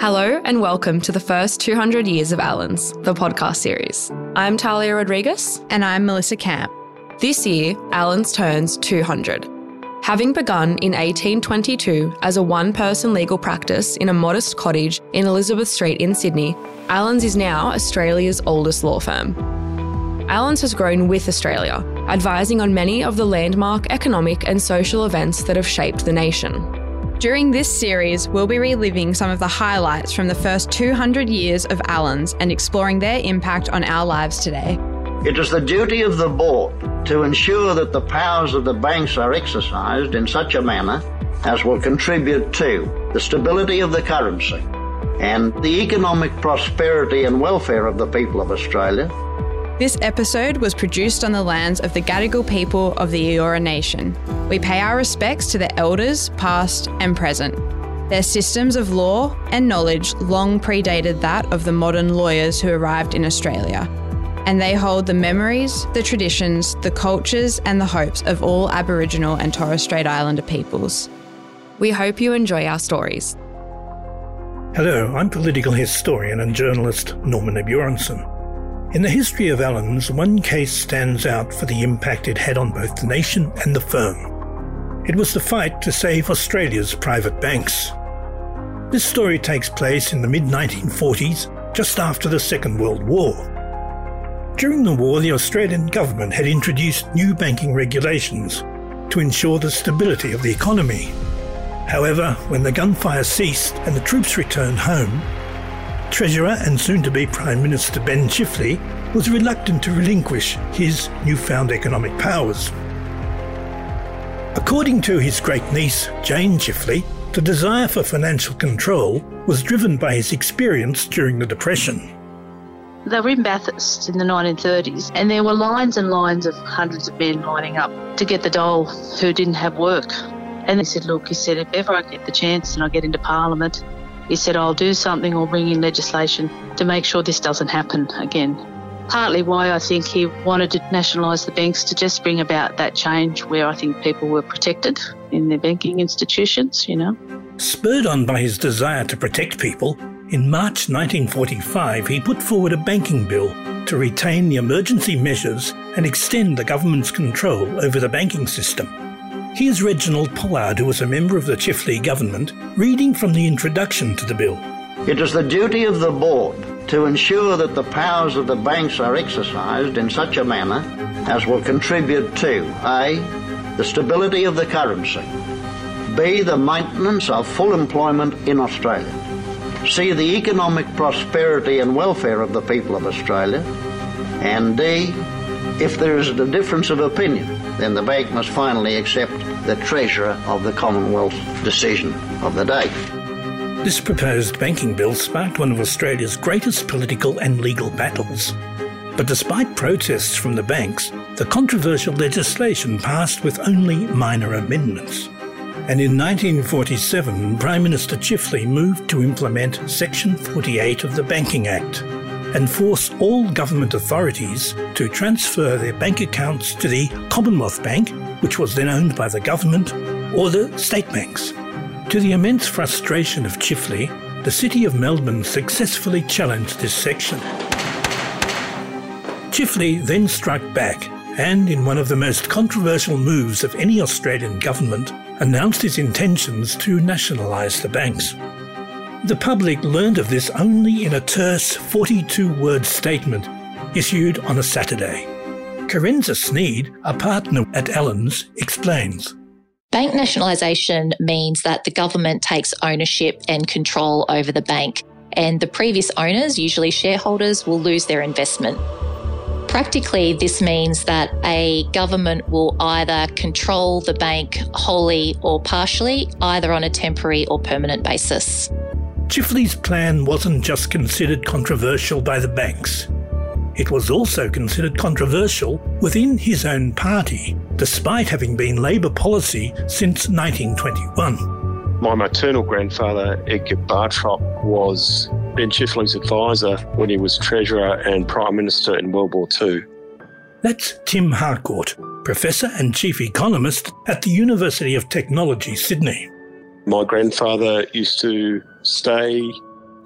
Hello and welcome to the first 200 years of Allens, the podcast series. I'm Talia Rodriguez. And I'm Melissa Camp. This year, Allens turns 200. Having begun in 1822 as a one person legal practice in a modest cottage in Elizabeth Street in Sydney, Allens is now Australia's oldest law firm. Allens has grown with Australia, advising on many of the landmark economic and social events that have shaped the nation. During this series, we'll be reliving some of the highlights from the first 200 years of Allens and exploring their impact on our lives today. It is the duty of the board to ensure that the powers of the banks are exercised in such a manner as will contribute to the stability of the currency and the economic prosperity and welfare of the people of Australia this episode was produced on the lands of the Gadigal people of the Eora Nation. We pay our respects to the elders, past and present. Their systems of law and knowledge long predated that of the modern lawyers who arrived in Australia. And they hold the memories, the traditions, the cultures, and the hopes of all Aboriginal and Torres Strait Islander peoples. We hope you enjoy our stories. Hello, I'm political historian and journalist Norman Abjorensen. In the history of Allens, one case stands out for the impact it had on both the nation and the firm. It was the fight to save Australia's private banks. This story takes place in the mid 1940s, just after the Second World War. During the war, the Australian government had introduced new banking regulations to ensure the stability of the economy. However, when the gunfire ceased and the troops returned home, Treasurer and soon to be Prime Minister Ben Chifley was reluctant to relinquish his newfound economic powers. According to his great niece, Jane Chifley, the desire for financial control was driven by his experience during the Depression. They were in Bathurst in the 1930s, and there were lines and lines of hundreds of men lining up to get the dole who didn't have work. And he said, Look, he said, if ever I get the chance and I get into Parliament, he said, I'll do something or bring in legislation to make sure this doesn't happen again. Partly why I think he wanted to nationalise the banks to just bring about that change where I think people were protected in their banking institutions, you know. Spurred on by his desire to protect people, in March 1945 he put forward a banking bill to retain the emergency measures and extend the government's control over the banking system. Here's Reginald Pollard, who was a member of the Chifley government, reading from the introduction to the bill. It is the duty of the board to ensure that the powers of the banks are exercised in such a manner as will contribute to A. the stability of the currency, B. the maintenance of full employment in Australia, C. the economic prosperity and welfare of the people of Australia, and D. if there is a difference of opinion then the bank must finally accept the Treasurer of the Commonwealth decision of the day. This proposed banking bill sparked one of Australia's greatest political and legal battles. But despite protests from the banks, the controversial legislation passed with only minor amendments. And in 1947, Prime Minister Chifley moved to implement Section 48 of the Banking Act, and force all government authorities to transfer their bank accounts to the Commonwealth Bank, which was then owned by the government, or the state banks. To the immense frustration of Chifley, the City of Melbourne successfully challenged this section. Chifley then struck back and, in one of the most controversial moves of any Australian government, announced his intentions to nationalise the banks. The public learned of this only in a terse 42 word statement issued on a Saturday. Carenza Sneed, a partner at Allens, explains. Bank nationalisation means that the government takes ownership and control over the bank, and the previous owners, usually shareholders, will lose their investment. Practically, this means that a government will either control the bank wholly or partially, either on a temporary or permanent basis. Chifley's plan wasn't just considered controversial by the banks. It was also considered controversial within his own party, despite having been Labor policy since 1921. My maternal grandfather, Edgar Bartrop, was Ben Chifley's advisor when he was Treasurer and Prime Minister in World War II. That's Tim Harcourt, Professor and Chief Economist at the University of Technology, Sydney. My grandfather used to stay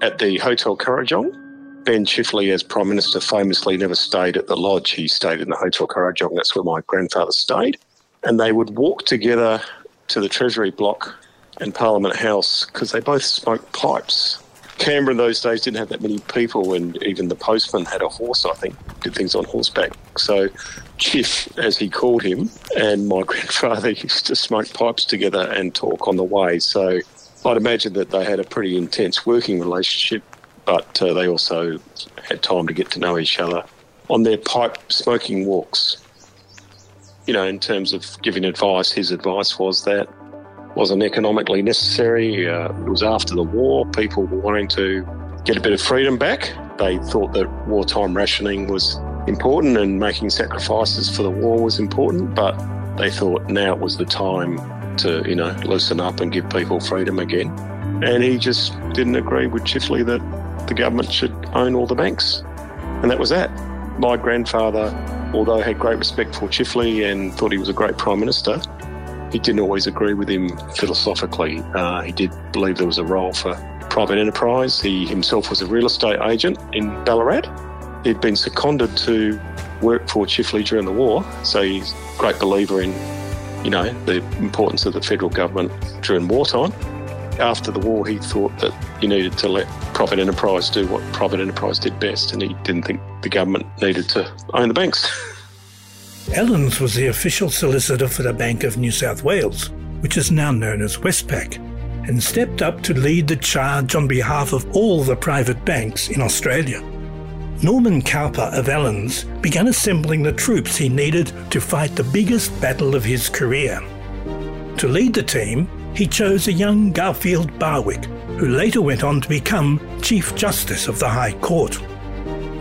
at the Hotel Kurrajong. Ben Chifley, as Prime Minister, famously never stayed at the lodge. He stayed in the Hotel Kurrajong. That's where my grandfather stayed. And they would walk together to the Treasury block and Parliament House because they both smoked pipes. Canberra in those days didn't have that many people, and even the postman had a horse, I think, did things on horseback. So, Chiff, as he called him, and my grandfather used to smoke pipes together and talk on the way. So, I'd imagine that they had a pretty intense working relationship, but uh, they also had time to get to know each other on their pipe smoking walks. You know, in terms of giving advice, his advice was that wasn't economically necessary. Uh, it was after the war. People were wanting to get a bit of freedom back. They thought that wartime rationing was important and making sacrifices for the war was important, but they thought now was the time to, you know, loosen up and give people freedom again. And he just didn't agree with Chifley that the government should own all the banks. And that was that. My grandfather, although had great respect for Chifley and thought he was a great Prime Minister, he didn't always agree with him philosophically. Uh, he did believe there was a role for private enterprise. He himself was a real estate agent in Ballarat. He'd been seconded to work for Chifley during the war, so he's a great believer in, you know, the importance of the federal government during wartime. After the war, he thought that you needed to let private enterprise do what private enterprise did best, and he didn't think the government needed to own the banks. Allens was the official solicitor for the Bank of New South Wales, which is now known as Westpac, and stepped up to lead the charge on behalf of all the private banks in Australia. Norman Cowper of Allens began assembling the troops he needed to fight the biggest battle of his career. To lead the team, he chose a young Garfield Barwick, who later went on to become Chief Justice of the High Court.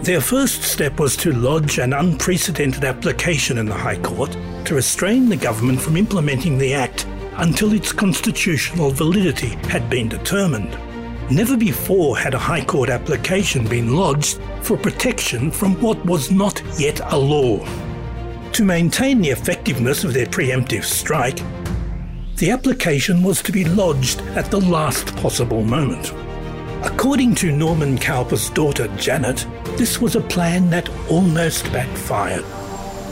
Their first step was to lodge an unprecedented application in the High Court to restrain the government from implementing the Act until its constitutional validity had been determined. Never before had a High Court application been lodged for protection from what was not yet a law. To maintain the effectiveness of their preemptive strike, the application was to be lodged at the last possible moment. According to Norman Cowper's daughter Janet, this was a plan that almost backfired.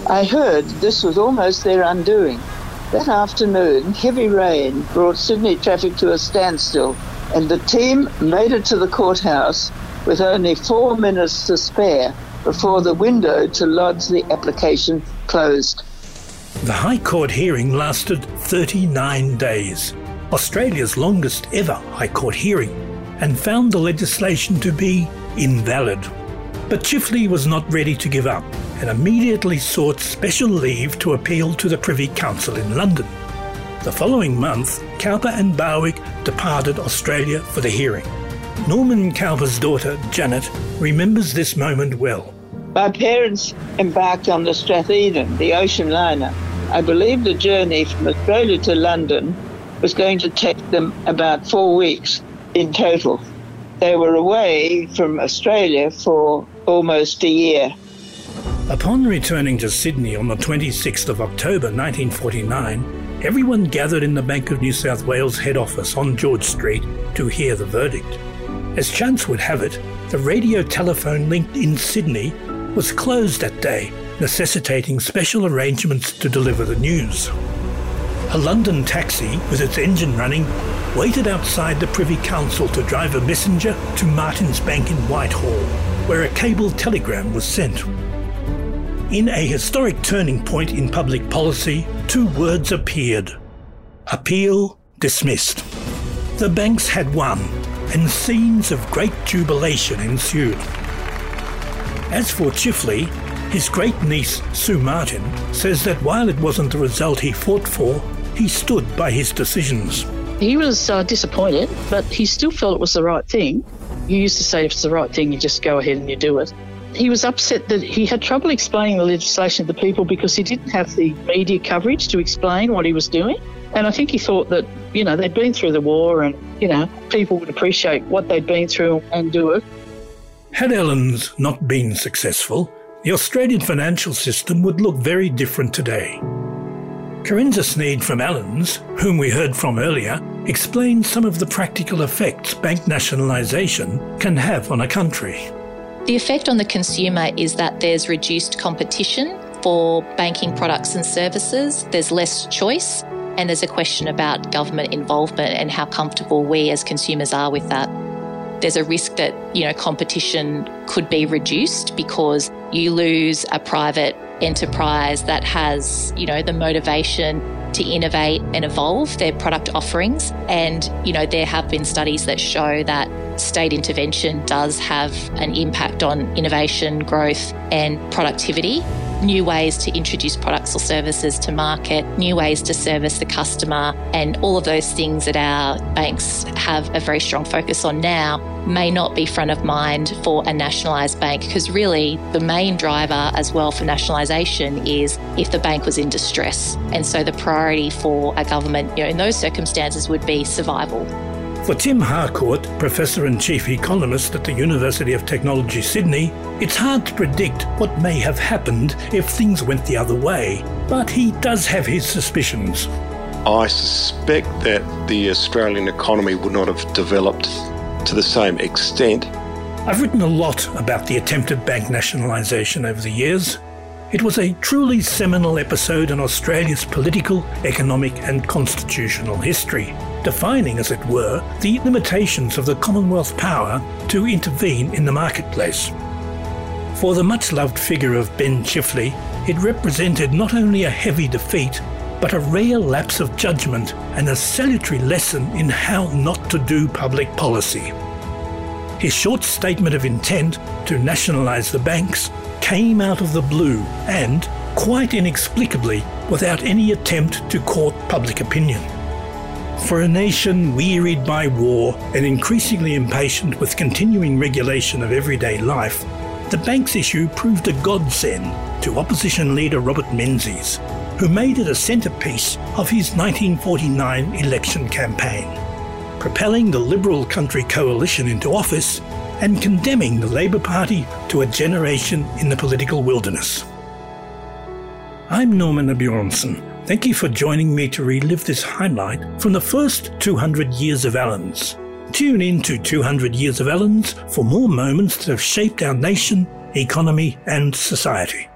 I heard this was almost their undoing. That afternoon, heavy rain brought Sydney traffic to a standstill, and the team made it to the courthouse with only four minutes to spare before the window to lodge the application closed. The High Court hearing lasted 39 days, Australia's longest ever High Court hearing and found the legislation to be invalid. But Chifley was not ready to give up and immediately sought special leave to appeal to the Privy Council in London. The following month, Cowper and Barwick departed Australia for the hearing. Norman Cowper's daughter, Janet, remembers this moment well. My parents embarked on the Stratheden, the ocean liner. I believe the journey from Australia to London was going to take them about four weeks in total. They were away from Australia for almost a year. Upon returning to Sydney on the 26th of October 1949, everyone gathered in the Bank of New South Wales head office on George Street to hear the verdict. As chance would have it, the radio telephone link in Sydney was closed that day, necessitating special arrangements to deliver the news. A London taxi, with its engine running, waited outside the Privy Council to drive a messenger to Martin's Bank in Whitehall, where a cable telegram was sent. In a historic turning point in public policy, two words appeared appeal dismissed. The banks had won, and scenes of great jubilation ensued. As for Chifley, his great niece Sue Martin says that while it wasn't the result he fought for, he stood by his decisions. He was uh, disappointed, but he still felt it was the right thing. You used to say if it's the right thing, you just go ahead and you do it. He was upset that he had trouble explaining the legislation to the people because he didn't have the media coverage to explain what he was doing. And I think he thought that, you know, they'd been through the war and, you know, people would appreciate what they'd been through and do it. Had Allens not been successful, the Australian financial system would look very different today. Carinza Sneed from Allens, whom we heard from earlier, explains some of the practical effects bank nationalisation can have on a country. The effect on the consumer is that there's reduced competition for banking products and services, there's less choice, and there's a question about government involvement and how comfortable we as consumers are with that. There's a risk that, you know, competition could be reduced because you lose a private enterprise that has, you know, the motivation to innovate and evolve their product offerings. And, you know, there have been studies that show that state intervention does have an impact on innovation, growth, and productivity. New ways to introduce products or services to market, new ways to service the customer, and all of those things that our banks have a very strong focus on now may not be front of mind for a nationalised bank because really the main driver as well for nationalisation is if the bank was in distress. And so the priority for a government you know, in those circumstances would be survival. For Tim Harcourt, Professor and Chief Economist at the University of Technology Sydney, it's hard to predict what may have happened if things went the other way, but he does have his suspicions. I suspect that the Australian economy would not have developed to the same extent. I've written a lot about the attempted bank nationalisation over the years. It was a truly seminal episode in Australia's political, economic, and constitutional history, defining, as it were, the limitations of the Commonwealth power to intervene in the marketplace. For the much loved figure of Ben Chifley, it represented not only a heavy defeat, but a rare lapse of judgment and a salutary lesson in how not to do public policy. His short statement of intent to nationalise the banks came out of the blue and, quite inexplicably, without any attempt to court public opinion. For a nation wearied by war and increasingly impatient with continuing regulation of everyday life, the banks issue proved a godsend to opposition leader Robert Menzies, who made it a centrepiece of his 1949 election campaign, propelling the Liberal Country Coalition into office and condemning the Labor Party to a generation in the political wilderness. I'm Norman Abjorensen. Thank you for joining me to relive this highlight from the first 200 years of Allens. Tune in to 200 Years of Allens for more moments that have shaped our nation, economy, and society.